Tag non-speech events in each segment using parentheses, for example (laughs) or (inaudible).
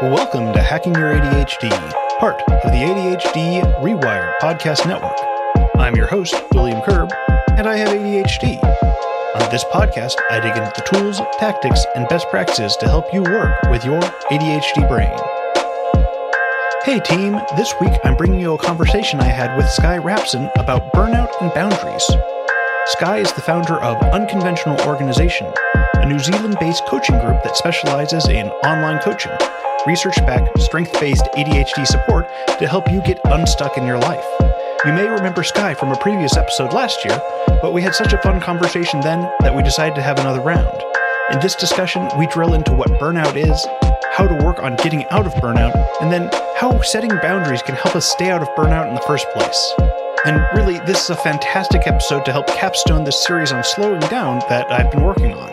Welcome to Hacking Your ADHD, part of the ADHD Rewired podcast network. I'm your host, William Curb, and I have ADHD. On this podcast, I dig into the tools, tactics, and best practices to help you work with your ADHD brain. Hey team, this week I'm bringing you a conversation I had with Skye Rapson about burnout and boundaries. Skye is the founder of Unconventional Organization, a New Zealand based coaching group that specializes in online coaching, research backed, strength based ADHD support to help you get unstuck in your life. You may remember Skye from a previous episode last year, but we had such a fun conversation then that we decided to have another round. In this discussion, we drill into what burnout is, how to work on getting out of burnout, and then how setting boundaries can help us stay out of burnout in the first place. And really, this is a fantastic episode to help capstone this series on slowing down that I've been working on.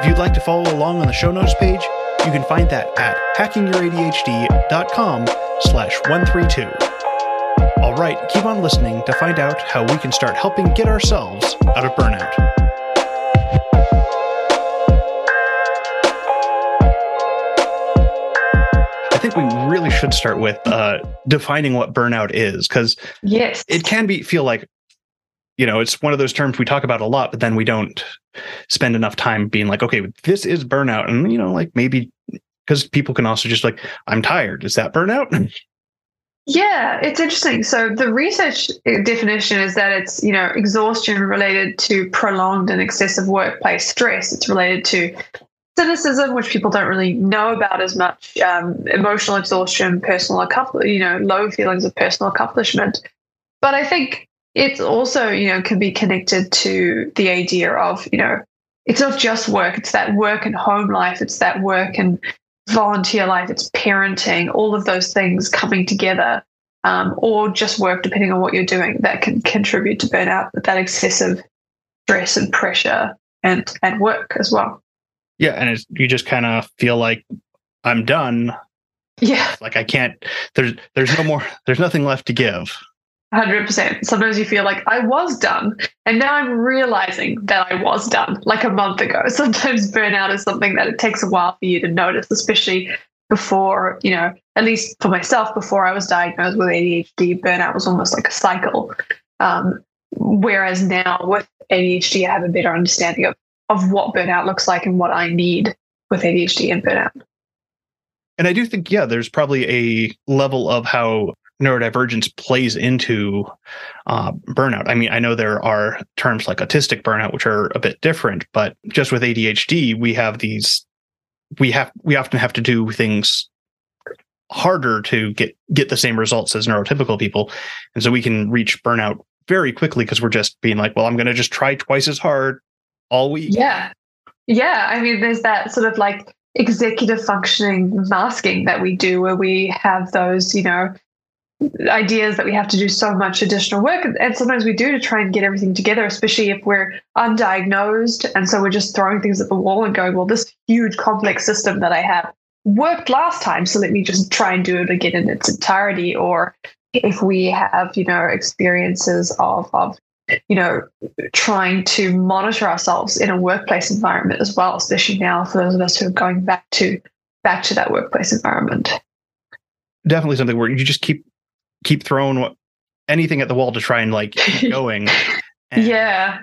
If you'd like to follow along on the show notes page, you can find that at hackingyouradhd.com slash 132. All right, keep on listening to find out how we can start helping get ourselves out of burnout. I think we really should start with uh, defining what burnout is, because Yes. it can be feel like, you know, it's one of those terms we talk about a lot, but then we don't spend enough time being like, okay, this is burnout, and you know, like maybe because people can also just like, I'm tired. Is that burnout? (laughs) Yeah, it's interesting. So the research definition is that it's, you know, exhaustion related to prolonged and excessive workplace stress. It's related to cynicism, which people don't really know about as much, um, emotional exhaustion, personal you know, low feelings of personal accomplishment. But I think it's also, you know, can be connected to the idea of, you know, it's not just work, it's that work and home life, it's that work and volunteer life, it's parenting, all of those things coming together, um, or just work, depending on what you're doing, that can contribute to burnout, that excessive stress and pressure and, and work as well. yeah, and it's, you just kind of feel like I'm done. Yeah, Like I can't. There's there's no more. There's nothing left to give. 100%. Sometimes you feel like I was done, and now I'm realizing that I was done like a month ago. (laughs) Sometimes burnout is something that it takes a while for you to notice, especially before, you know, at least for myself, before I was diagnosed with ADHD, burnout was almost like a cycle. Um, whereas now with ADHD, I have a better understanding of, of what burnout looks like and what I need with ADHD and burnout. And I do think, yeah, there's probably a level of how neurodivergence plays into uh, burnout. I mean, I know there are terms like autistic burnout, which are a bit different, but just with ADHD, we have these. We have we often have to do things harder to get get the same results as neurotypical people, and so we can reach burnout very quickly because we're just being like, well, I'm going to just try twice as hard all week. Yeah. Yeah. I mean, there's that sort of like executive functioning masking that we do where we have those, you know, ideas that we have to do so much additional work. And sometimes we do to try and get everything together, especially if we're undiagnosed. And so we're just throwing things at the wall and going, well, this huge complex system that I have worked last time. So let me just try and do it again in its entirety. Or if we have, you know, experiences of, of you know, trying to monitor ourselves in a workplace environment as well, especially now for those of us who are going back to back to that workplace environment. Definitely something where you just keep keep throwing what, anything at the wall to try and like keep (laughs) going. And yeah.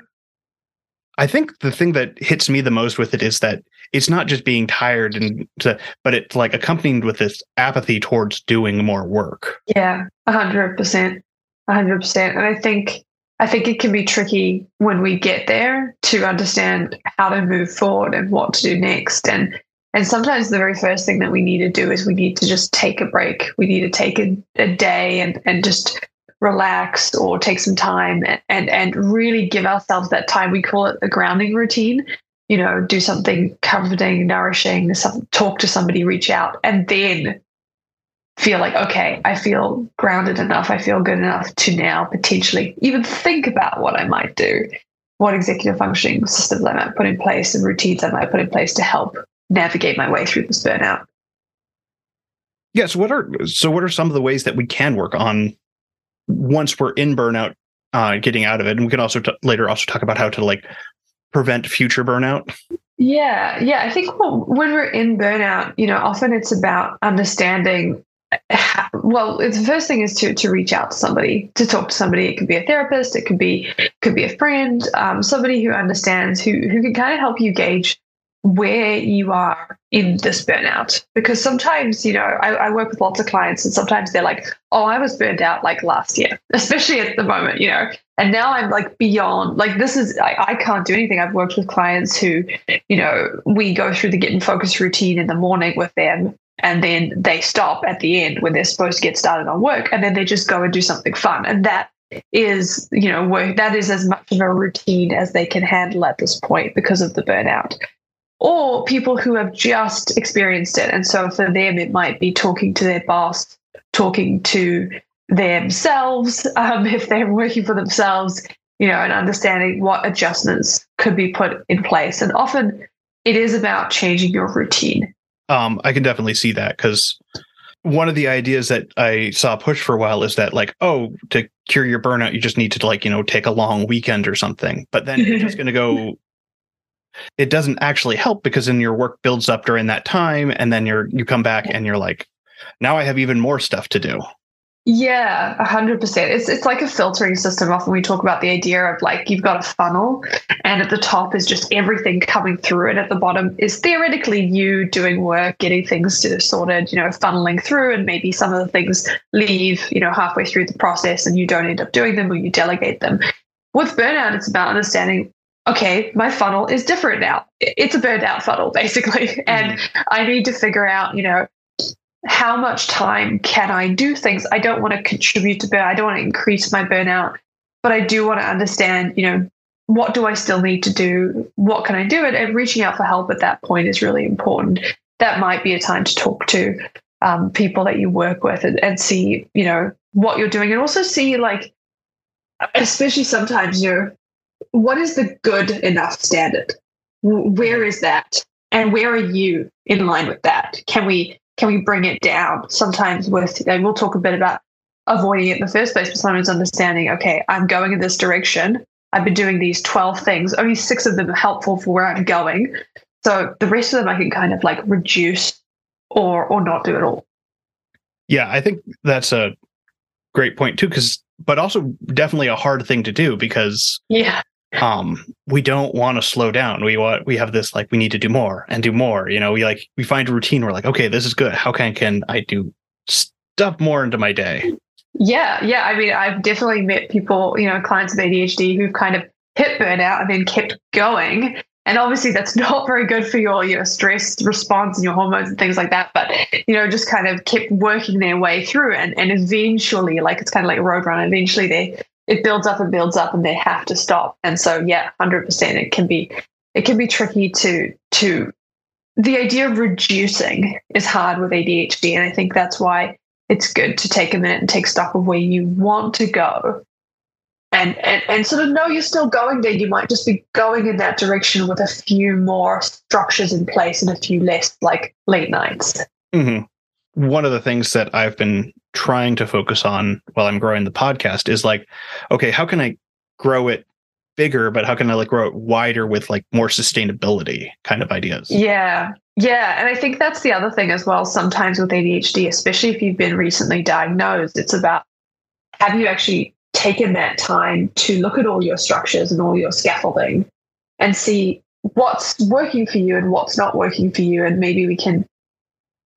I think the thing that hits me the most with it is that it's not just being tired and to, but it's like accompanied with this apathy towards doing more work. Yeah. A hundred percent. A hundred percent. And I think I think it can be tricky when we get there to understand how to move forward and what to do next. And and sometimes the very first thing that we need to do is we need to just take a break. We need to take a, a day and and just relax or take some time and, and really give ourselves that time. We call it a grounding routine. You know, do something comforting, nourishing, some, talk to somebody, reach out, and then feel like, okay, I feel grounded enough, I feel good enough to now potentially even think about what I might do, what executive functioning systems I might put in place and routines I might put in place to help navigate my way through this burnout. Yes. what are so? What are some of the ways that we can work on once we're in burnout, uh, getting out of it? And we can also t- later also talk about how to like prevent future burnout. Yeah, yeah. I think when we're in burnout, you know, often it's about understanding. How, (sighs) well, the first thing is to to reach out to somebody, to talk to somebody. It could be a therapist, it could be could be a friend, um, somebody who understands, who who can kind of help you gauge where you are in this burnout. Because sometimes, you know, I, I, work with lots of clients and sometimes they're like, oh, I was burned out like last year, (laughs) especially at the moment, you know, and now I'm like beyond, like, this is, I, I can't do anything. I've worked with clients who, you know, we go through the get in focus routine in the morning with them. And then they stop at the end when they're supposed to get started on work, and then they just go and do something fun. And that is, you know, work that is as much of a routine as they can handle at this point because of the burnout or people who have just experienced it. And so for them, it might be talking to their boss, talking to themselves, um, (laughs) if they're working for themselves, you know, and understanding what adjustments could be put in place. And often it is about changing your routine. Um, I can definitely see that because one of the ideas that I saw push for a while is that like, oh, to cure your burnout, you just need to like, you know, take a long weekend or something. But then you're just (laughs) going to go it doesn't actually help because then your work builds up during that time and then you're you come back and you're like now i have even more stuff to do yeah, a hundred percent. It's it's like a filtering system. Often we talk about the idea of like you've got a funnel, and at the top is just everything coming through, and at the bottom is theoretically you doing work, getting things sorted, you know, funneling through, and maybe some of the things leave, you know, halfway through the process, and you don't end up doing them or you delegate them. With burnout, it's about understanding okay, my funnel is different now. It's a burned out funnel, (laughs) basically. Mm-hmm. And I need to figure out, you know, how much time can I do things? I don't want to contribute to burn. I don't want to increase my burnout, but I do want to understand, you know, what do I still need to do? What can I do? And, and reaching out for help at that point is really important. That might be a time to talk to um, people that you work with and, and see, you know, what you're doing, and also see like, especially sometimes, you know, what is the good enough standard? Where is that? And where are you in line with that? Can we can we bring it down? Sometimes with and we'll talk a bit about avoiding it in the first place, but sometimes understanding, okay, I'm going in this direction. I've been doing these 12 things. Only six of them are helpful for where I'm going. So the rest of them I can kind of like reduce or or not do at all. Yeah, I think that's a great point too, because but also definitely a hard thing to do because yeah um we don't want to slow down. We want we have this like we need to do more and do more you know we like we find a routine. We're like okay this is good. How can can i do stuff more into my day? Yeah yeah. I mean i've definitely met people you know clients with adhd who've kind of hit burnout and then kept going. And obviously that's (laughs) not very good for your your stress response and your hormones and things like that. But you know just kind of kept working their way through and and eventually like it's kind of like a road run eventually they it builds up and builds up and they have to stop. And so yeah, hundred percent it can be it can be tricky to to the idea of reducing is hard with ADHD. And I think that's why it's good to take a minute and take stock of where you want to go. And, and and sort of know you're still going there. You might just be going in that direction with a few more structures in place and a few less like late nights. Mm-hmm. One of the things that I've been trying to focus on while I'm growing the podcast is like, okay, how can I grow it bigger, but how can I like grow it wider with like more sustainability kind of ideas? Yeah. Yeah. And I think that's the other thing as well. Sometimes with ADHD, especially if you've been recently diagnosed, it's about have you actually taken that time to look at all your structures and all your scaffolding and see what's working for you and what's not working for you. And maybe we can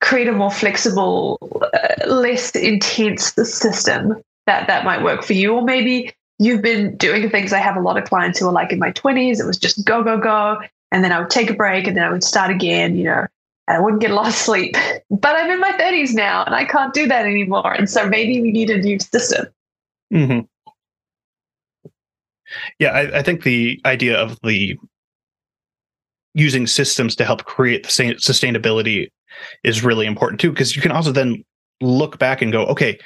create a more flexible, uh, less intense system that that might work for you. Or maybe you've been doing things. I have a lot of clients who are like in my 20s, it was just go, go, go. And then I would take a break and then I would start again, you know, and I wouldn't get a lot of sleep. But I'm in my 30s now and I can't do that anymore. And so maybe we need a new system. Mm-hmm. Yeah, I, I think the idea of the using systems to help create the sustainability is really important too because you can also then look back and go okay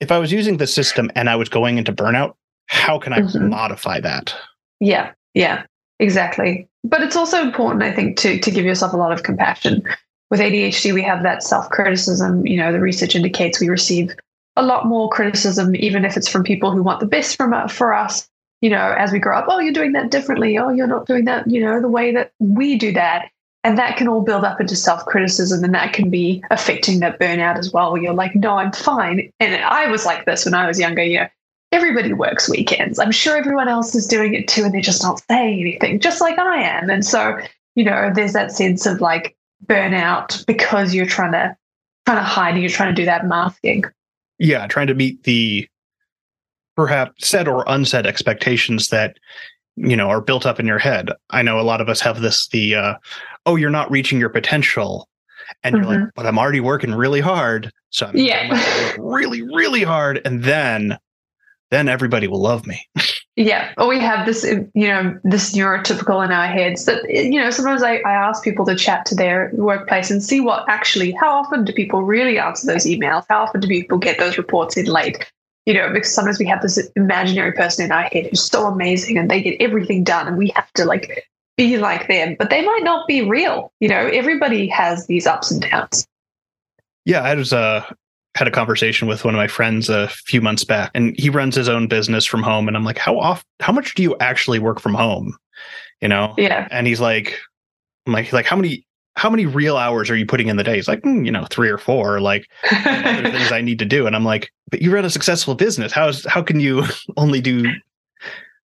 if i was using the system and i was going into burnout how can i mm-hmm. modify that yeah yeah exactly but it's also important i think to to give yourself a lot of compassion with adhd we have that self-criticism you know the research indicates we receive a lot more criticism even if it's from people who want the best from uh, for us you know, as we grow up, oh, you're doing that differently. Oh, you're not doing that, you know, the way that we do that. And that can all build up into self criticism and that can be affecting that burnout as well, where you're like, no, I'm fine. And I was like this when I was younger, you know, everybody works weekends. I'm sure everyone else is doing it too, and they're just not saying anything, just like I am. And so, you know, there's that sense of like burnout because you're trying to trying to hide and you're trying to do that masking. Yeah, trying to meet the perhaps set or unset expectations that you know are built up in your head. I know a lot of us have this the uh, oh you're not reaching your potential, and you're Mm-hmm. like but I'm already working really hard, so I'm Yeah. Really really hard, and then then everybody will love me. (laughs) Yeah, or we have this, you know, this neurotypical in our heads that, you know, sometimes I, I ask people to chat to their workplace and see what actually, how often do people really answer those emails? How often do people get those reports in late? You know, because sometimes we have this imaginary person in our head who's so amazing and they get everything done and we have to like be like them, but they might not be real. You know, everybody has these ups and downs. Yeah, I was uh had a conversation with one of my friends a few months back, and he runs his own business from home. And I'm like, how off? How much do you actually work from home? You know? Yeah. And he's like, I'm like, like how many how many real hours are you putting in the day? He's like, "Mm, you know, three or four. Like (laughs) other things I need to do. And I'm like, but you run a successful business. How's how can you (laughs) only do?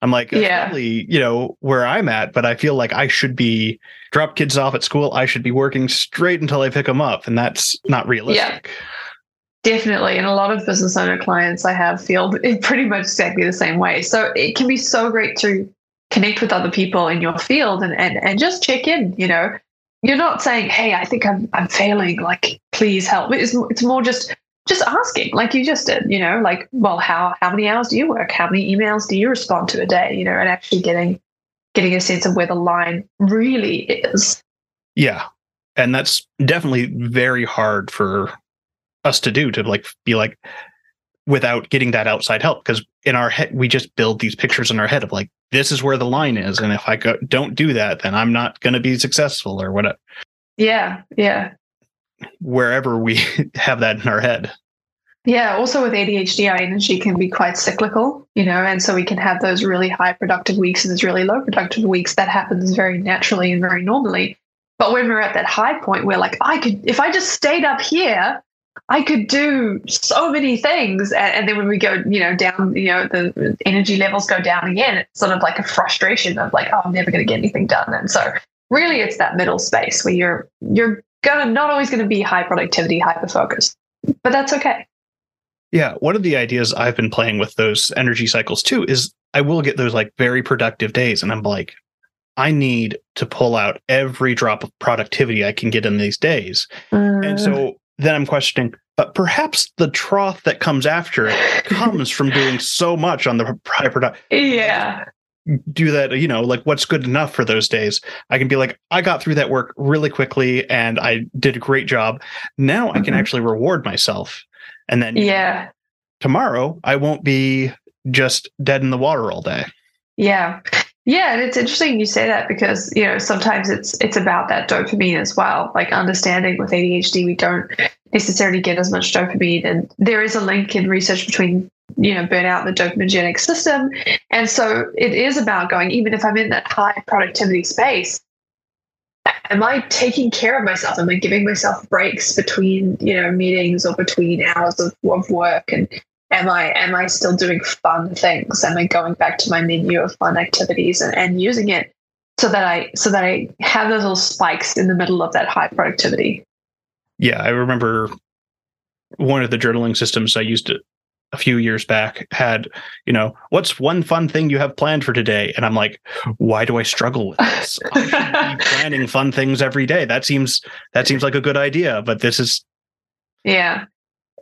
I'm like, Yeah. probably, you know, where I'm at, but I feel like I should be drop kids off at school. I should be working straight until I pick them up, and that's not realistic. Yeah, Definitely. And a lot of business owner clients I have feel (laughs) pretty much exactly the same way. So it can be so great to connect with other people in your field and, and, and just check in, you know. You're not saying, hey, I think I'm I'm failing, like please help. It's it's more just just asking, like you just did, you know, like, well, how how many hours do you work? How many emails do you respond to a day? You know, and actually getting getting a sense of where the line really is. Yeah. And that's definitely very hard for us to do to like be like without getting that outside help because in our head we just build these pictures in our head of like this is where the line is and if I go, don't do that then I'm not going to be successful or whatever Yeah, yeah. Wherever we (laughs) have that in our head. Yeah, also with ADHD, our energy can be quite cyclical, you know, and so we can have those really high productive weeks and those really low productive weeks. That happens very naturally and very normally. But when we're at that high point, we're like, I could, if I just stayed up here, I could do so many things. And, and then when we go, you know, down, you know, the energy levels go down again, it's sort of like a frustration of like, oh, I'm never going to get anything done. And so really it's that middle space where you're, you're gonna, not always going to be high productivity, hyper focused, but that's okay. Yeah, one of the ideas I've been playing with those energy cycles too is I will get those like very productive days and I'm like I need to pull out every drop of productivity I can get in these days. And so mm. then I'm questioning, but perhaps the trough that comes after it comes from doing so much on the high product. (laughs) Yeah. Do that, you know, like what's good enough for those days. I can be like, I got through that work really quickly and I did a great job. Now I can Mhm. actually reward myself. And then Yeah. tomorrow I won't be just dead in the water all day. Yeah. Yeah, and it's interesting you say that because you know sometimes it's it's about that dopamine as well. Like understanding with ADHD, we don't necessarily get as much dopamine, and there is a link in research between you know burn out the dopaminergic system, and so it is about going. Even if I'm in that high productivity space, am I taking care of myself? Am I giving myself breaks between you know meetings or between hours of, of work and am i am i still doing fun things am i going back to my menu of fun activities and, and using it so that i so that i have those little spikes in the middle of that high productivity Yeah, I remember one of the journaling systems I used a few years back had, you know, what's one fun thing you have planned for today? And I'm like, why do I struggle with this? (laughs) I planning fun things every day. That seems that seems like a good idea, but this is yeah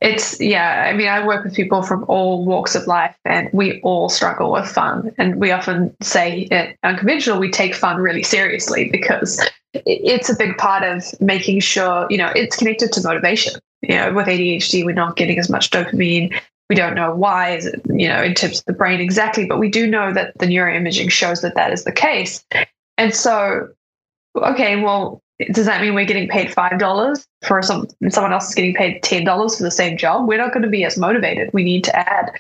it's yeah i mean i work with people from all walks of life and we all struggle with fun and we often say at unconventional we take fun really seriously because it's a big part of making sure you know it's connected to motivation you know with adhd we're not getting as much dopamine we don't know why is it you know in terms of the brain exactly but we do know that the neuroimaging shows that that is the case and so okay well does that mean we're getting paid five dollars for some someone else is getting paid ten dollars for the same job? We're not going to be as motivated. We need to add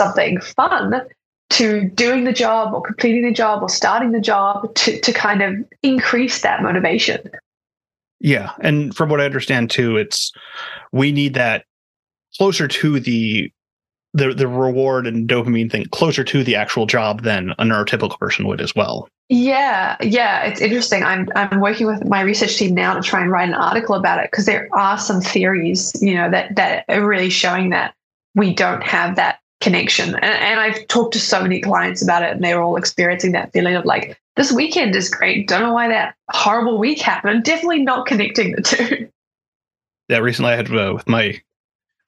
something fun to doing the job or completing the job or starting the job to, to kind of increase that motivation. Yeah. And from what I understand too, it's we need that closer to the the the reward and dopamine thing closer to the actual job than a neurotypical person would as well. Yeah, yeah, it's interesting. I'm I'm working with my research team now to try and write an article about it because there are some theories, you know, that that are really showing that we don't have that connection. And, and I've talked to so many clients about it, and they're all experiencing that feeling of like, this weekend is great. Don't know why that horrible week happened. I'm definitely not connecting the two. Yeah, recently I had uh, with my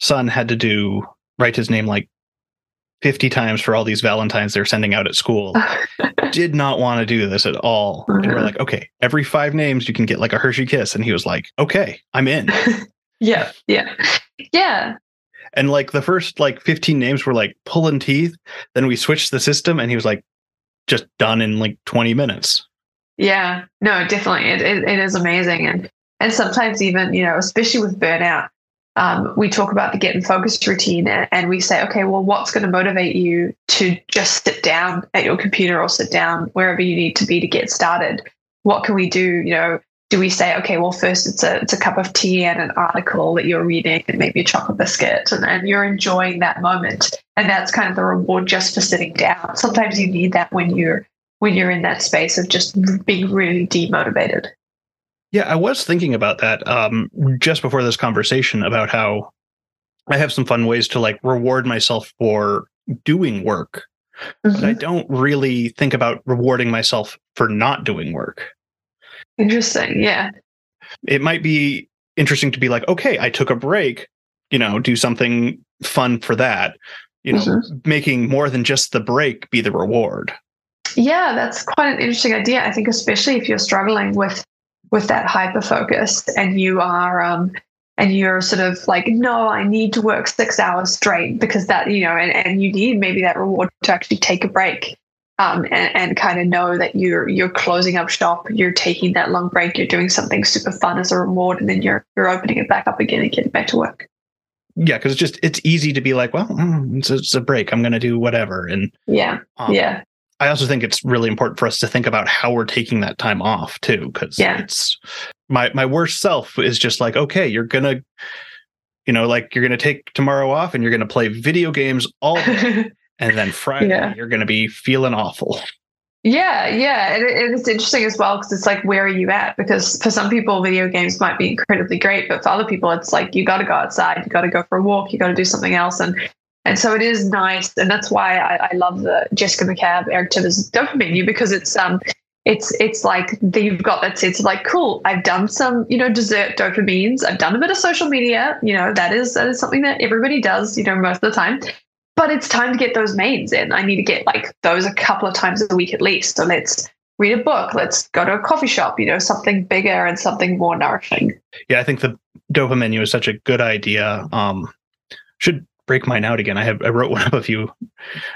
son had to do write his name like 50 times for all these Valentines they're sending out at school. (laughs) Did not want to do this at all. And we're uh-huh. like, okay, every five names you can get like a Hershey kiss. And he was like, okay, I'm in. (laughs) yeah, yeah, yeah. And like the first like 15 names were like pulling teeth. Then we switched the system and he was like just done in like 20 minutes. Yeah, no, definitely. It, it, it is amazing. And, and sometimes even, you know, especially with burnout, um, we talk about the get and focus routine and we say, okay, well, what's going to motivate you to just sit down at your computer or sit down wherever you need to be to get started? What can we do? You know, do we say, okay, well, first it's a it's a cup of tea and an article that you're reading and maybe a chocolate biscuit and, and you're enjoying that moment. And that's kind of the reward just for sitting down. Sometimes you need that when you're when you're in that space of just being really demotivated. Yeah, I was thinking about that um, just before this conversation about how I have some fun ways to like reward myself for doing work, mm-hmm. but I mm-hmm. don't really think about rewarding myself for not doing work. Interesting. Yeah. It might be interesting to be like, okay, I took a break, you know, do something fun for that, you know, mm-hmm. making more than just the break be the reward. Yeah, that's quite an interesting idea. I think, especially if you're struggling with with that hyper focus and you are um and you're sort of like no i need to work six hours straight because that you know and, and you need maybe that reward to actually take a break um, and, and kind of know that you're you're closing up shop you're taking that long break you're doing something super fun as a reward and then you're you're opening it back up again and getting back to work. Yeah because it's just it's easy to be like well mm, it's, it's, a break. I'm going to do whatever and yeah. um, yeah I also think it's really important for us to think about how we're taking that time off too, because yeah. it's my my worst self is just like, okay, you're gonna, you know, like you're gonna take tomorrow off and you're gonna play video games all day, (laughs) and then Friday yeah. you're gonna be feeling awful. Yeah, yeah, and it, it's interesting as well because it's like, where are you at? Because for some people, video games might be incredibly great, but for other people, it's like you got to go outside, you got to go for a walk, you got to do something else, and and so it is nice, and that's why I, I love the Jessica McCabe, Eric Tivers dopamine menu because it's um it's it's like you've got that sense of like cool i've done some you know dessert dopamines i've done a bit of social media you know that is that is something that everybody does you know most of the time. But it's time to get those mains in. I need to get like those a couple of times a week at least. So let's read a book let's go to a coffee shop you know something bigger and something more nourishing. Yeah i think the dopamine is such a good idea. Um should break mine out again. I have I wrote one up a few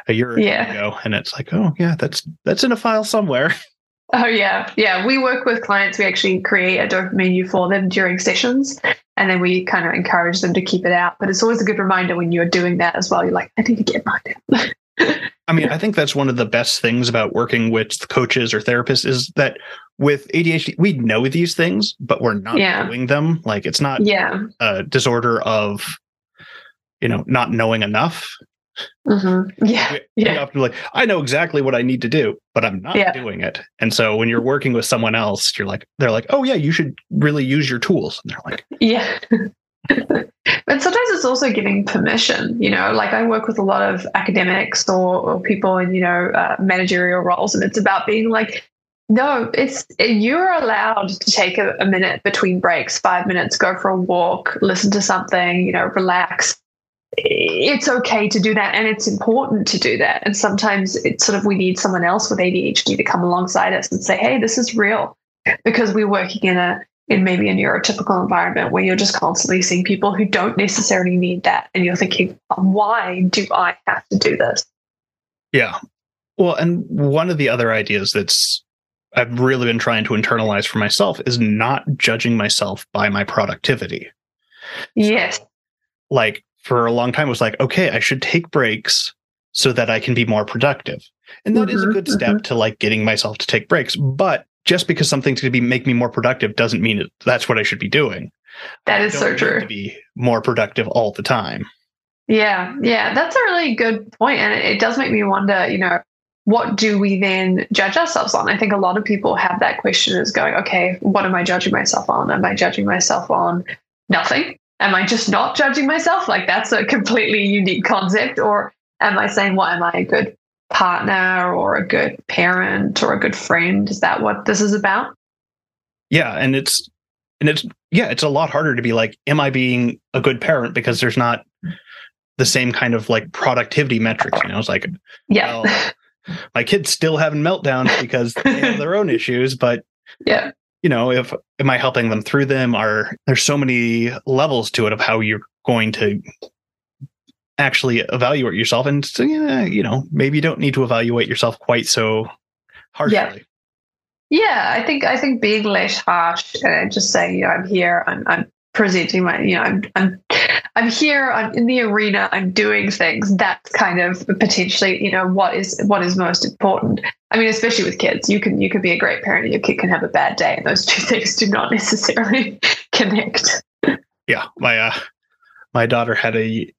a year yeah. ago, and it's like, oh yeah, that's that's in a file somewhere. (laughs) Oh yeah, yeah. We work with clients. We actually create a dopamine menu for them during sessions, and then we kind of encourage them to keep it out. But it's always a good reminder when you're doing that as well. You're like, I need to get mine out. (laughs) I mean, I think that's one of the best things about working with coaches or therapists is that with ADHD, we know these things, but we're not yeah. doing them. Like it's not yeah. a disorder of you know not knowing enough. Mm-hmm. yeah. We, yeah. we like i know exactly what i need to do but i'm not yeah. doing it. And so when you're working with someone else you're like they're like oh yeah you should really use your tools. And they're like yeah. (laughs) But sometimes it's also giving permission you know like i work with a lot of academics or, or people in you know uh, managerial roles and it's about being like no, it's you're allowed to take a, a, minute between breaks, five minutes, go for a walk, listen to something, you know, relax it's okay to do that and it's important to do that. And sometimes it's sort of we need someone else with ADHD to come alongside us and say, hey, this is real. Because we're working in a in maybe a neurotypical environment where you're just constantly seeing people who don't necessarily need that. And you're thinking, why do I have to do this? Yeah. Well, and one of the other ideas that's I've really been trying to internalize for myself is not judging myself by my productivity. Yes. Like for a long time was like, okay, I should take breaks so that I can be more productive. And that mm-hmm, is a mm-hmm, good step mm-hmm. to like getting myself to take breaks. But just because something's going to be make me more productive doesn't mean it, that's what I should be doing. That is so true. To be more productive all the time. Yeah, yeah, that's a really good point, and it, it does make me wonder. You know, what do we then judge ourselves on? I think a lot of people have that question: is going, okay, what am I judging myself on? Am I judging myself on nothing? Am I just not judging myself? Like that's a completely unique concept, or am I saying, what am I a good partner or a good parent or a good friend? Is that what this is about? Yeah, and it's and it's yeah, it's a lot harder to be like, am I being a good parent because there's not the same kind of like productivity metrics. You know, it's like, yeah, well, my kids still having meltdowns because they have their own issues, but (laughs) yeah, you know, if am I helping them through them? Are there's so many levels to it of how you're going to actually evaluate yourself. And so, yeah, you know, maybe you don't need to evaluate yourself quite so harshly. Yeah. Yeah, I think I think being less harsh and just saying, you know, I'm here, I'm I'm presenting my, you know, I'm I'm I'm here, I'm in the arena, I'm doing things. That's kind of potentially, you know, what is what is most important. I mean, especially with kids, you can you can be a great parent and your kid can have a bad day, and those two (laughs) things do not necessarily (laughs) connect. Yeah, my uh, my daughter had a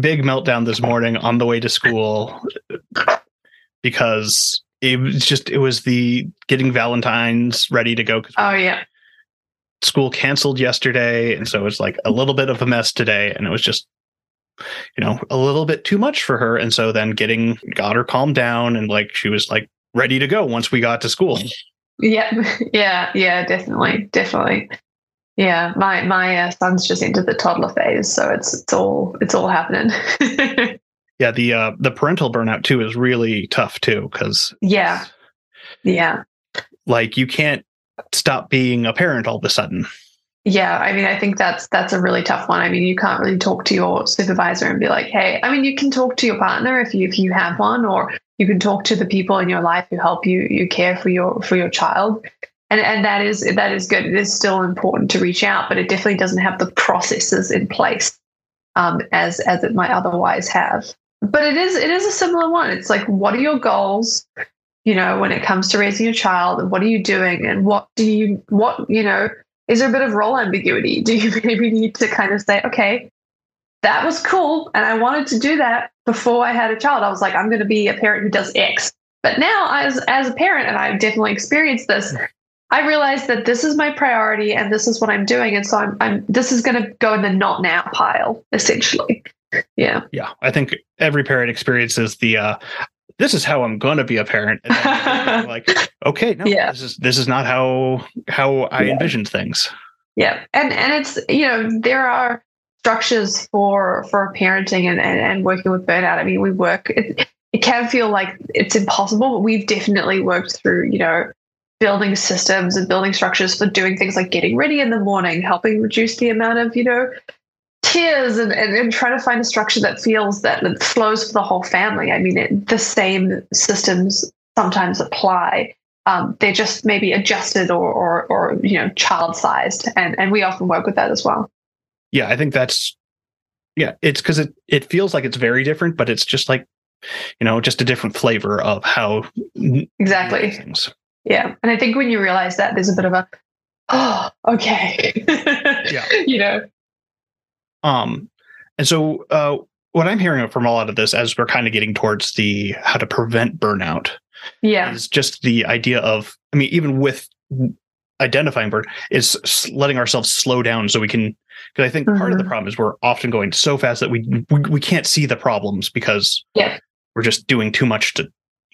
big meltdown this morning on the way to school because it was just it was the getting Valentine's ready to go. Oh yeah. School canceled yesterday, and so it was like a little bit of a mess today, and it was just you know a little bit too much for her. And so then getting got her calmed down, and like she was like ready to go once we got to school. Yeah, (laughs) yeah, yeah, definitely, definitely. Yeah, my my uh, son's just into the toddler phase, so it's it's all it's all happening. (laughs) yeah, the uh, the parental burnout too is really tough too because yeah, yeah, like you can't stop being a parent all of a sudden. Yeah, I mean, I think that's that's a really tough one. I mean, you can't really talk to your supervisor and be like, "Hey," I mean, you can talk to your partner if you if you have one, or you can talk to the people in your life who help you you care for your for your child and and that is that is good. It is still important to reach out, but it definitely doesn't have the processes in place um, as as it might otherwise have. But it is it is a similar one. It's like, what are your goals? You know, when it comes to raising a child, what are you doing, and what do you what you know? Is there a bit of role ambiguity? (laughs) Do you maybe need to kind of say, okay, that was cool, and I wanted to do that before I had a child. I was like, I'm going to be a parent who does X. But now, as as a parent, and I've definitely experienced this, I realized that this is my priority and this is what I'm doing. And so I'm, I'm this is going to go in the not now pile, essentially. Yeah. Yeah. I think every parent experiences the, uh, this is how I'm going to be a parent. (laughs) like, okay, no, yeah. this is, this is not how, how I yeah. envisioned things. Yeah. And, and it's, you know, there are structures for, for parenting and, and, and working with burnout. I mean, we work, it, it can feel like it's impossible, but we've definitely worked through, you know, building systems and building structures for doing things like getting ready in the morning, helping reduce the amount of, you know, tears and, and, and trying to find a structure that feels that, that flows for the whole family. I mean, it, the same systems sometimes apply. Um, they're just maybe adjusted or, or, or you know, child sized. And, and we often work with that as well. Yeah, I think that's, yeah, it's because it, it feels like it's very different, but it's just like, you know, just a different flavor of how exactly things. Yeah. And I think when you realize that, there's a bit of a, oh, okay. (laughs) yeah. You know? Um, and so, uh, what I'm hearing from a lot of this as we're kind of getting towards the how to prevent burnout. Yeah. Is just the idea of, I mean, even with identifying burn is letting ourselves slow down so we can because I think mm-hmm. part of the mm-hmm. problem is we're often going so fast that we we, we can't see the problems because yeah. we're just doing too much to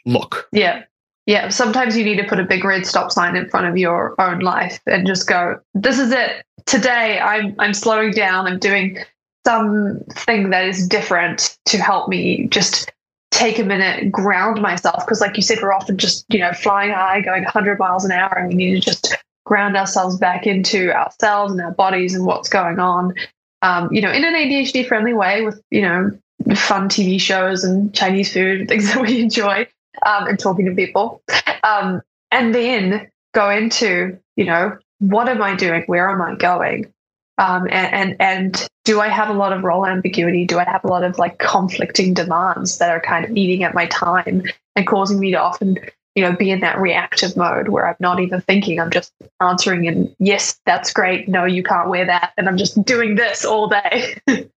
look. Yeah. Yeah, sometimes you need to put a big red stop sign in front of your own life and just go, this is it. Today I'm I'm slowing down. I'm doing something that is different to help me just take a minute, ground myself. Because like you said, we're often just, you know, flying high, going 100 miles an hour, and we need to just ground ourselves back into ourselves and our bodies and what's going on. Um, you know, in an ADHD friendly way with, you know, fun TV shows and Chinese food things (laughs) that we enjoy um, and talking to people. Um, and then go into, you know, what am I doing? Where am I going? Um, and, and and do I have a lot of role ambiguity? Do I have a lot of like conflicting demands that are kind of eating at my time and causing me to often, you know, be in that reactive mode where I'm not even thinking, I'm just answering and yes, that's great. No, you can't wear that, and I'm just doing this all day. (laughs)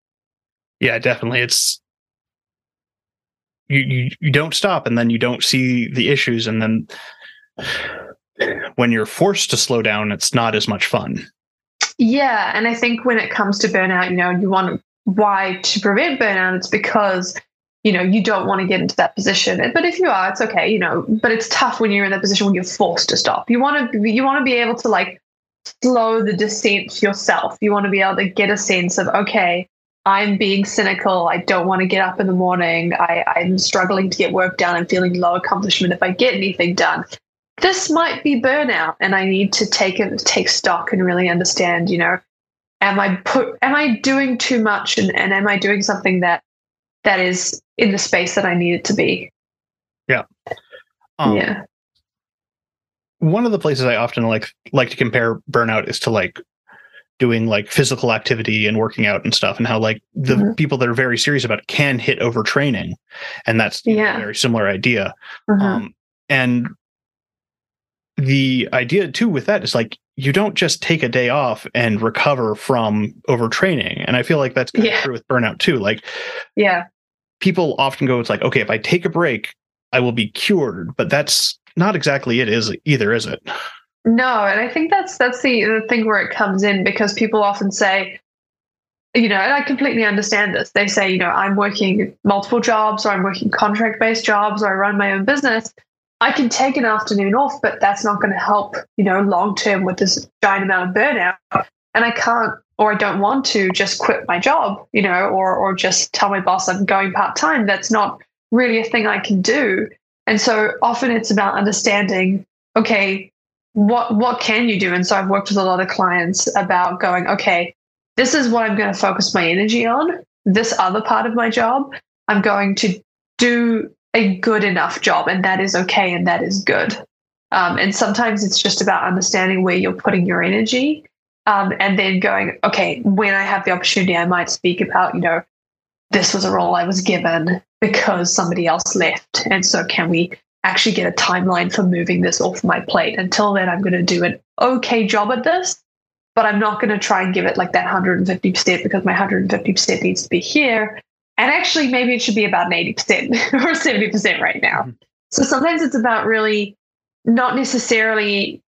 yeah, definitely. It's you, you you don't stop and then you don't see the issues and then when you're forced to slow down it's not as much fun yeah and i think when it comes to burnout you know you want why to prevent burnout it's because you know you don't want to get into that position but if you are it's okay you know but it's tough when you're in that position when you're forced to stop you want to you want to be able to like slow the descent yourself you want to be able to get a sense of okay I'm being cynical. I don't want to get up in the morning. I, I'm struggling to get work done. I'm feeling low accomplishment if I get anything done. This might be burnout, and I need to take it, take stock, and really understand. You know, am I put? Am I doing too much, and, and am I doing something that that is in the space that I need it to be? Yeah. Um, yeah. One of the places I often like like to compare burnout is to like doing like physical activity and working out and stuff and how like the mm-hmm. people that are very serious about it can hit overtraining and that's yeah. a very similar idea mm-hmm. um, and the idea too with that is like you don't just take a day off and recover from overtraining and i feel like that's kind yeah. of true with burnout too like yeah people often go it's like okay if i take a break i will be cured but that's not exactly it is either is it no, and I think that's that's the, the thing where it comes in because people often say, you know, and I completely understand this. They say, you know, I'm working multiple jobs or I'm working contract based jobs or I run my own business. I can take an afternoon off, but that's not going to help, you know, long term with this giant amount of burnout. And I can't or I don't want to just quit my job, you know, or or just tell my boss I'm going part time. That's not really a thing I can do. And so often it's about understanding, okay, what what can you do? And so I've worked with a lot of clients about going, okay, this is what I'm going to focus my energy on. This other part of my job, I'm going to do a good enough job, and that is okay, and that is good. Um, and sometimes it's just about understanding where you're putting your energy, um, and then going, okay, when I have the opportunity, I might speak about, you know, this was a role I was given because somebody else left, and so can we actually get a timeline for moving this off my plate. Until then, I'm going to do an okay job at this, but I'm not going to try and give it like that 150% because my 150% needs to be here. And actually, maybe it should be about an (laughs) 80% or 70% right now. Mm-hmm. So sometimes it's about really not necessarily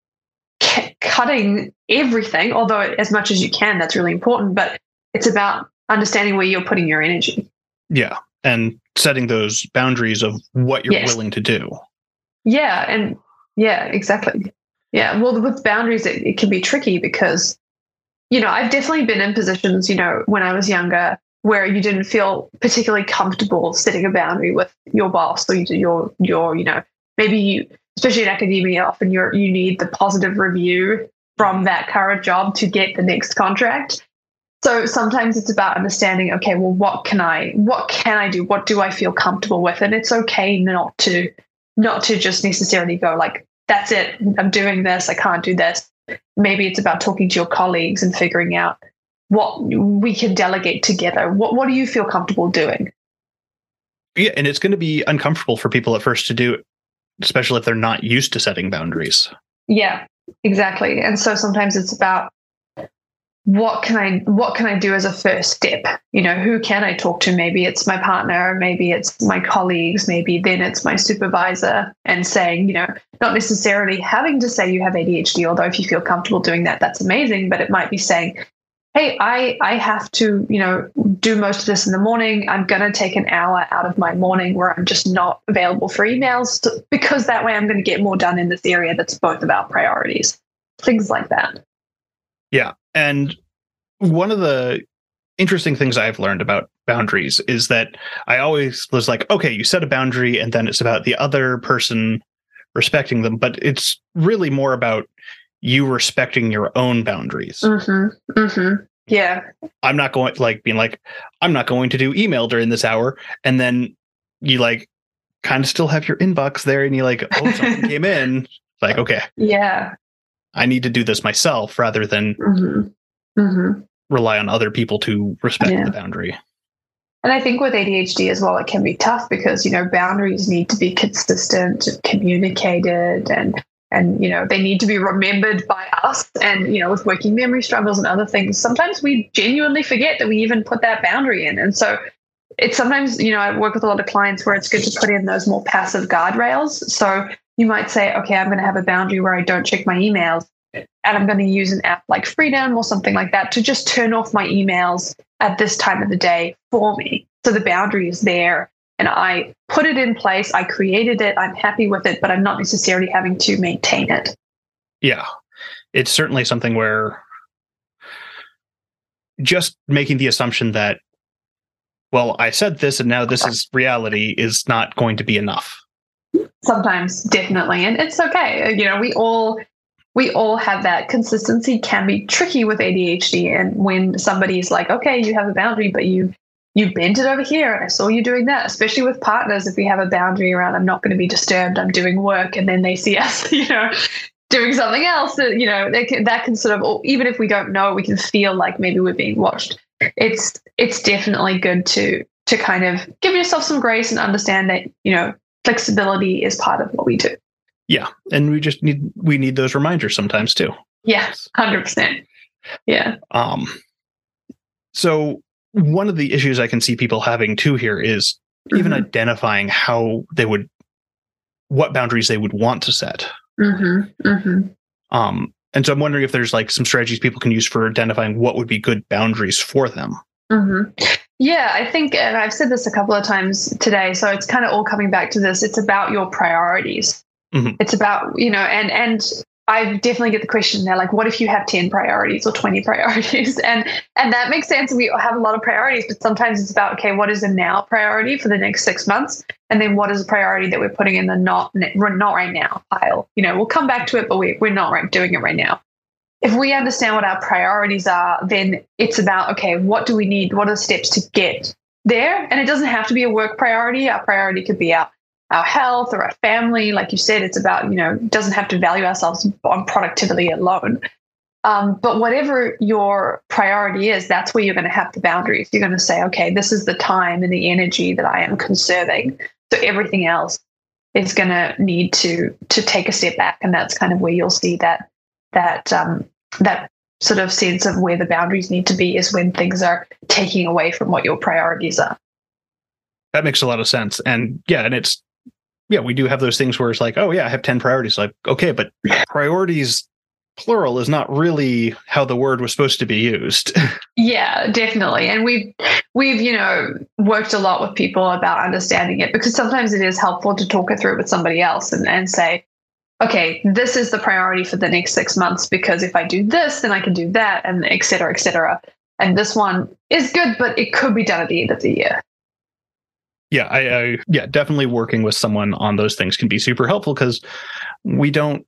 c- cutting everything, although as much as you can, that's really important, but it's about understanding where you're putting your energy. Yeah and setting those boundaries of what you're yes. willing to do. Yeah, and yeah, exactly. Yeah, well, with boundaries, it, it can be tricky because, you know, I've definitely been in positions, you know, when I was younger where you didn't feel particularly comfortable setting a boundary with your boss or your your you know maybe you especially in academia often you're you need the positive review from that current job to get the next contract. So sometimes it's about understanding okay well what can i what can i do? What do i feel comfortable with? And it's okay not to not to just necessarily go like that's it. I'm doing this. I can't do this. Maybe it's about talking to your colleagues and figuring out what we can delegate together what what do you feel comfortable doing yeah and it's going to be uncomfortable for people at first to do especially if they're not used to setting boundaries yeah exactly and so sometimes it's about what can I what can I do as a first step? You know, who can I talk to? Maybe it's my partner, maybe it's my colleagues, maybe then it's my supervisor and saying, you know, not necessarily having to say you have ADHD, although if you feel comfortable doing that, that's amazing. But it might be saying, hey, I I have to, you know, do most of this in the morning. I'm gonna take an hour out of my morning where I'm just not available for emails to, because that way I'm gonna get more done in this area that's both about priorities. Things like that. Yeah. And one of the interesting things I've learned about boundaries is that I always was like, okay, you set a boundary and then it's about the other person respecting them, but it's really more about you respecting your own boundaries. Mm-hmm. Mm-hmm. Yeah. I'm not going like being like, I'm not going to do email during this hour. And then you like kind of still have your inbox there and you like, oh, (laughs) something came in. Like, okay. Yeah. I need to do this myself rather than mm-hmm. Mm-hmm. rely on other people to respect Yeah. the boundary. And I think with ADHD as well, it can be tough because, you know, boundaries need to be consistent, communicated, and, and, you know, they need to be remembered by us. And, you know, with working memory struggles and other things, sometimes we genuinely forget that we even put that boundary in. And so it's sometimes, you know, I work with a lot of clients where it's good to put in those more passive guardrails. So you might say, okay, I'm going to have a boundary where I don't check my emails. And I'm going to use an app like Freedom or something like that to just turn off my emails at this time of the day for me. So the boundary is there and I put it in place. I created it. I'm happy with it, but I'm not necessarily having to maintain it. Yeah. It's certainly something where just making the assumption that, well, I said this and now this is reality is not going to be enough. Sometimes, definitely. And it's okay. Uh, you know, we all we all have that consistency can be tricky with ADHD. And when somebody's like, okay, you have a boundary, but you you bent it over here and I saw you doing that, especially with partners, if we have a boundary around I'm not going to be disturbed, I'm doing work, and then they see (laughs) us, you know, doing something else that, you know, that can, that can sort of or even if we don't know, we can feel like maybe we're being watched. It's it's definitely good to to kind of give yourself some grace and understand that, you know, flexibility is part of what we do. Yeah. And we just need we need those reminders sometimes too. Yeah, hundred percent. Yeah. Um so one of the issues I can see people having too here is even Mhm. identifying how they would what boundaries they would want to set. Mm-hmm. Mm-hmm. Um and so I'm wondering if there's like some strategies people can use for identifying what would be good boundaries for them. Mm-hmm. Yeah, I think, and I've said this a couple of times today, so it's kind of all coming back to this. It's about your priorities. Mhm. It's about you know, and and I definitely get the question there, like, what if you have ten priorities or twenty (laughs) priorities? And and that makes sense. We have a lot of priorities, but sometimes it's about okay, what is a now priority for the next six months, and then what is a priority that we're putting in the not not right now pile. You know, we'll come back to it, but we we're not right doing it right now if we understand what our priorities are, then it's about okay, what do we need? What are the steps to get there? And it doesn't have to be a work priority. Our priority could be our our health or our family. Like you said, it's about you know doesn't have to value ourselves on productivity alone. Um, but whatever your priority is, that's where you're going to have the boundaries. You're going to say, okay, this is the time and the energy that I am conserving. So everything else is going to need to to take a step back, and that's kind of where you'll see that that um, that sort of sense of where the boundaries need to be is when things are taking away from what your priorities are. That makes a lot of sense. And yeah, and it's yeah, we do have those things where it's like, oh yeah, I have 10 priorities. Like, okay, but priorities plural is not really how the word was supposed to be used. (laughs) Yeah, definitely. And we've we've, you know, worked a lot with people about understanding it because sometimes it is helpful to talk it through with somebody else and, and say, okay, this is the priority for the next six months because if I do this, then I can do that, and et cetera, et cetera. And this one is good, but it could be done at the end of the year. Yeah, I, I yeah, definitely working with someone on those things can be super helpful because we don't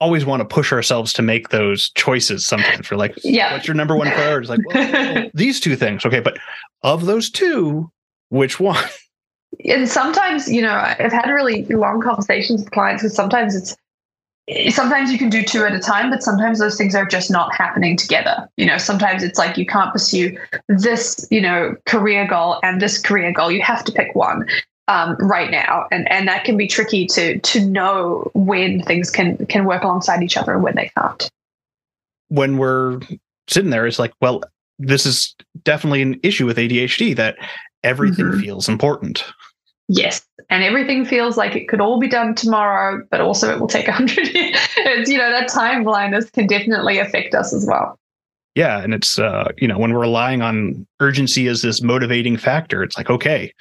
always want to push ourselves to make those choices sometimes. We're like Yeah. what's your number one priority? It's like well, well, (laughs) these two things. Okay but of those two which one? And sometimes you know i've had really long conversations with clients because sometimes it's sometimes you can do two at a time but sometimes those things are just not happening together. You know sometimes it's like you can't pursue this you know career goal and this career goal. You have to pick one um, right now. And and that can be tricky to to know when things can can work alongside each other and when they can't. When we're sitting there it's like well this is definitely an issue with adhd that everything Mhm. feels important Yes. And everything feels like it could all be done tomorrow, but also it will take a hundred (laughs) years. It's, you know, that time blindness can definitely affect us as well. yeah and it's uh you know when we're relying on urgency as this motivating factor it's like okay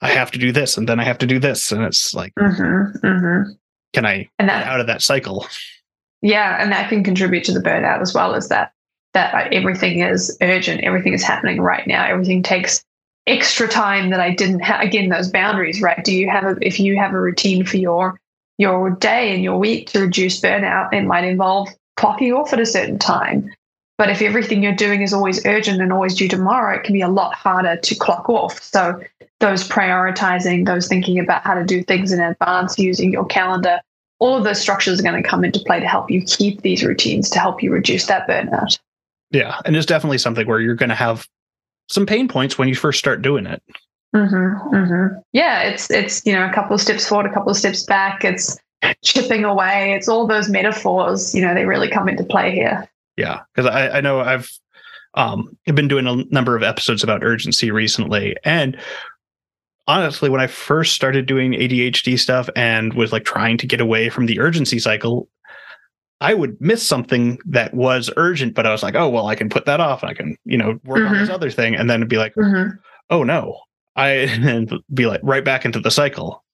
i have to do this and then i have to do this and it's like Mm-hmm, mm-hmm. can i And get that, out of that cycle yeah, and that can contribute to the burnout as well as that, that uh, everything is urgent. Everything is happening right now. Everything takes extra time that I didn't have. Again, those boundaries, right? Do you have a, if you have a routine for your, your day and your week to reduce burnout, it might involve clocking off at a certain time. But if everything you're doing is always urgent and always due tomorrow, it can be a lot harder to clock off. So those prioritizing, those thinking about how to do things in advance, using your calendar, all of those structures are going to come into play to help you keep these routines to help you reduce that burnout. Yeah. And it's definitely something where you're going to have some pain points when you first start doing it. Mm-hmm, mm-hmm. Yeah, it's it's you know a couple of steps forward, a couple of steps back. It's chipping away. It's all those metaphors. You know, they really come into play here. Yeah, because I, I know I've um I've been doing a number of episodes about urgency recently, and honestly, when I first started doing ADHD stuff and was like trying to get away from the urgency cycle, I would miss something that was urgent, but I was like, oh well, I can put that off. And I can you know work mm-hmm. on this other thing, and then it'd be like, mm-hmm. oh no, I (laughs) and be like right back into the cycle.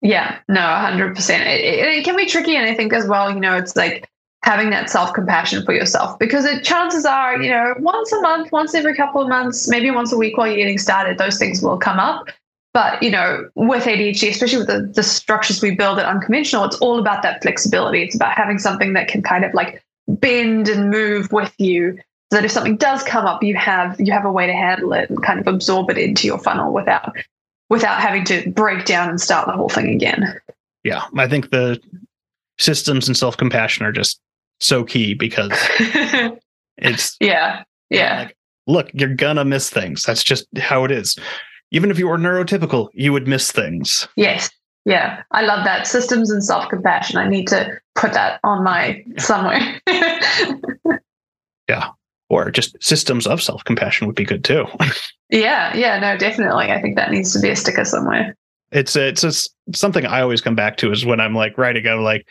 Yeah, no, hundred percent. It, it, can be tricky, and I think as well, you know, it's like having that self compassion for yourself because it, chances are, you know, once a month, once every couple of months, maybe once a week while you're getting started, those things will come up. But you know, with ADHD, especially with the, the structures we build at unconventional, it's all about that flexibility. It's about having something that can kind of like bend and move with you so that if something does come up, you have you have a way to handle it and kind of absorb it into your funnel without without having to break down and start the whole thing again. Yeah, I think the systems and self compassion are just so key because (laughs) it's yeah yeah. Like, look, you're gonna miss things. That's just how it is. Even if you were neurotypical, you would miss things. Yes. Yeah. I love that. Systems and self compassion. I need to put that on my somewhere. (laughs) yeah or just systems of self compassion would be good too. (laughs) yeah, yeah, no, definitely. I think that needs to be a sticker somewhere. It's it's something I always come back to is when I'm like writing, I'm like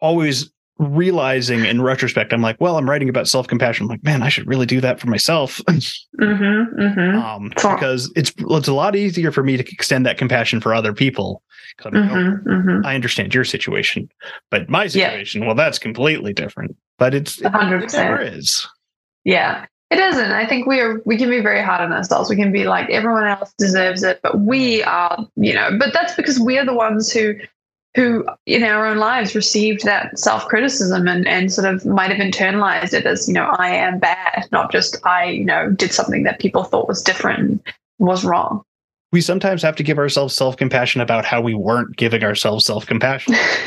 always realizing in retrospect, I'm like, well, I'm writing about self compassion. I'm like, man, I should really do that for myself. (laughs) mm-hmm, mm-hmm. Um, because it's it's a lot easier for me to extend that compassion for other people. Like, mm-hmm, oh, mm-hmm. I understand your situation, but my situation, yeah. well, that's completely different but it's 100%. It never is. Yeah, it isn't. I think we are. We can be very hard on ourselves. We can be like everyone else deserves it, but we are, you know. But that's because we are the ones who, who in our own lives received that self criticism and and sort of might have internalized it as you know I am bad, not just I you know did something that people thought was different was wrong. We sometimes have to give ourselves self compassion about how we weren't giving ourselves self compassion. (laughs)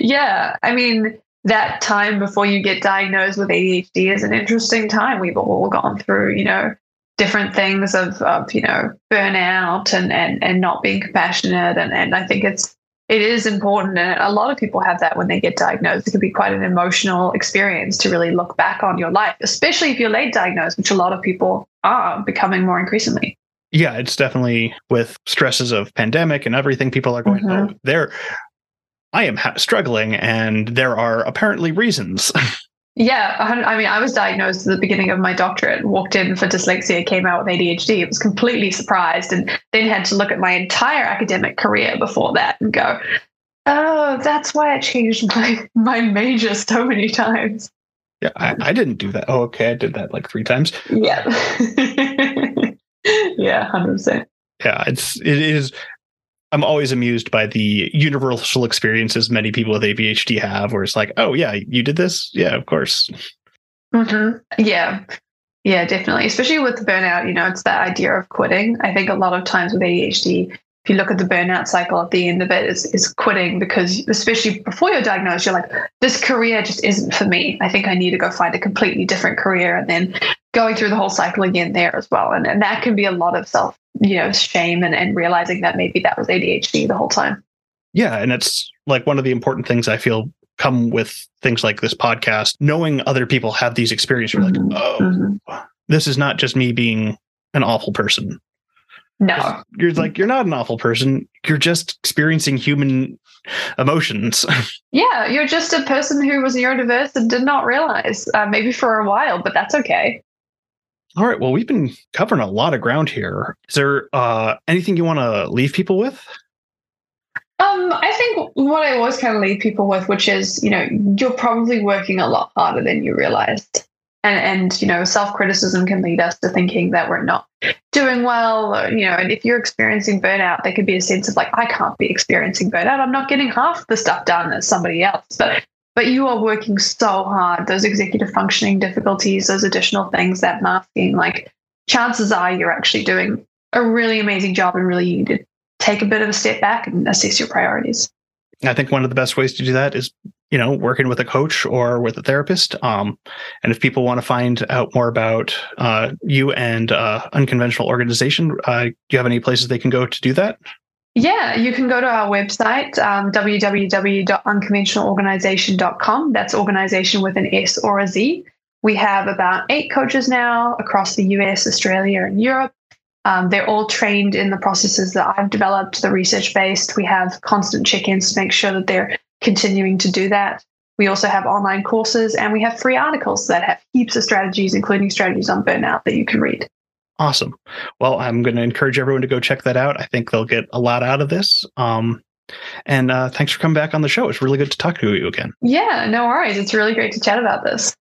yeah, I mean, that time before you get diagnosed with ADHD is an interesting time. We've all gone through, you know, different things of, of you know, burnout and, and, and not being compassionate. And, and I think it's, it is important. And a lot of people have that when they get diagnosed. It can be quite an emotional experience to really look back on your life, especially if you're late diagnosed, which a lot of people are becoming more increasingly. Yeah, it's definitely with stresses of pandemic and everything. People are going, mm-hmm. oh, they're I am ha- struggling, and there are apparently reasons. (laughs) yeah, I mean, I was diagnosed at the beginning of my doctorate, walked in for dyslexia, came out with ADHD. It was completely surprised, and then had to look at my entire academic career before that and go, "Oh, that's why I changed my my major so many times." Yeah, I, I didn't do that. Oh, okay, I did that like three times. Yeah, (laughs) yeah, hundred percent. Yeah, it's it is I'm always amused by the universal experiences many people with ADHD have, where it's like, oh yeah, you did this, yeah, of course. Mm-hmm. Yeah, yeah, definitely. Especially with burnout, you know, it's that idea of quitting. I think a lot of times with ADHD, if you look at the burnout cycle at the end of it, is is quitting because especially before you're diagnosed, you're like, this career just isn't for me. I think I need to go find a completely different career, and then going through the whole cycle again there as well. And and that can be a lot of self you know shame and, and realizing that maybe that was adhd the whole time yeah and it's like one of the important things i feel come with things like this podcast knowing other people have these experiences you're mm-hmm. like oh mm-hmm. this is not just me being an awful person no you're like you're not an awful person you're just experiencing human emotions (laughs) yeah you're just a person who was neurodiverse and did not realize uh, maybe for a while but that's okay all right. Well, we've been covering a lot of ground here. Is there uh, anything you want to leave people with? Um, I think what I always kind of leave people with, which is, you know, you're probably working a lot harder than you realized. And, and you know, self criticism can lead us to thinking that we're not doing well. Or, you know, and if you're experiencing burnout, there could be a sense of like, I can't be experiencing burnout. I'm not getting half the stuff done as somebody else. But but you are working so hard those executive functioning difficulties those additional things that masking like chances are you're actually doing a really amazing job and really you need to take a bit of a step back and assess your priorities i think one of the best ways to do that is you know, working with a coach or with a therapist. Um, and if people want to find out more about uh, you and uh, unconventional organization, uh, do you have any places they can go to do that? Yeah, you can go to our website, um, www.unconventionalorganization.com. That's organization with an S or a Z. We have about eight coaches now across the US, Australia, and Europe. Um, they're all trained in the processes that I've developed, the research based. We have constant check ins to make sure that they're continuing to do that. We also have online courses and we have free articles that have heaps of strategies, including strategies on burnout that you can read. Awesome. Well, I'm going to encourage everyone to go check that out. I think they'll get a lot out of this. Um, and uh, thanks for coming back on the show. It's really good to talk to you again. Yeah, no worries. It's really great to chat about this.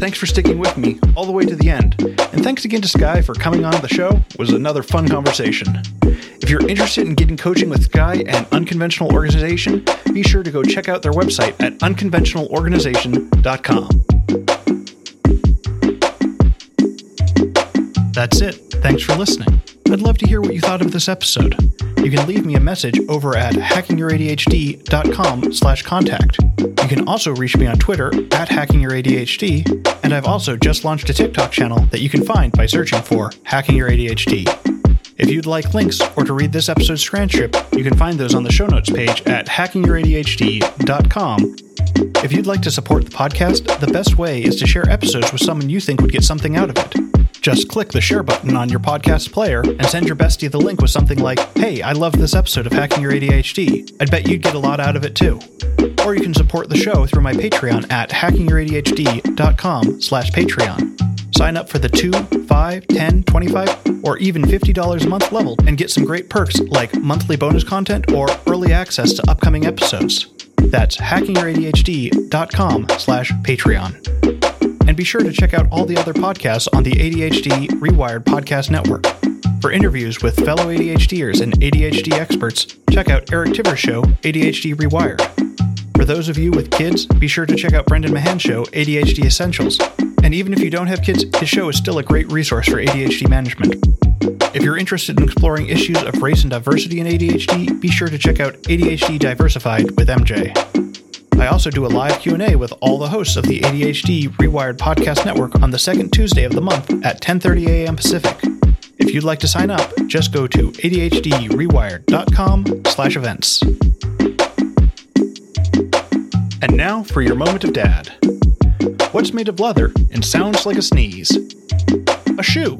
Thanks for sticking with me all the way to the end. And thanks again to Skye for coming on the show. It was another fun conversation. If you're interested in getting coaching with Skye and Unconventional Organization, be sure to go check out their website at unconventionalorganization.com. That's it. Thanks for listening. I'd love to hear what you thought of this episode. You can leave me a message over at hackingyouradhd.com slash contact. You can also reach me on Twitter at hackingyouradhd, and I've also just launched a TikTok channel that you can find by searching for Hacking Your ADHD. If you'd like links or to read this episode's transcript, you can find those on the show notes page at hackingyouradhd.com. If you'd like to support the podcast, the best way is to share episodes with someone you think would get something out of it. Just click the share button on your podcast player and send your bestie the link with something like, Hey, I love this episode of Hacking Your ADHD. I'd bet you'd get a lot out of it too. Or you can support the show through my Patreon at hackingyouradhd.com slash Patreon. Sign up for the 2, 5, 10, 25, or even $50 a month level and get some great perks like monthly bonus content or early access to upcoming episodes. That's hackingyouradhd.com slash Patreon. And be sure to check out all the other podcasts on the ADHD Rewired Podcast Network. For interviews with fellow ADHDers and ADHD experts, check out Eric Tivers' show, ADHD Rewired. For those of you with kids, be sure to check out Brendan Mahan's show, ADHD Essentials. And even if you don't have kids, his show is still a great resource for ADHD management. If you're interested in exploring issues of race and diversity in ADHD, be sure to check out ADHD Diversified with MJ. I also do a live Q&A with all the hosts of the ADHD Rewired Podcast Network on the second Tuesday of the month at 10:30 a.m. Pacific. If you'd like to sign up, just go to adhdrewired.com/events. And now for your moment of dad. What's made of leather and sounds like a sneeze? A shoe.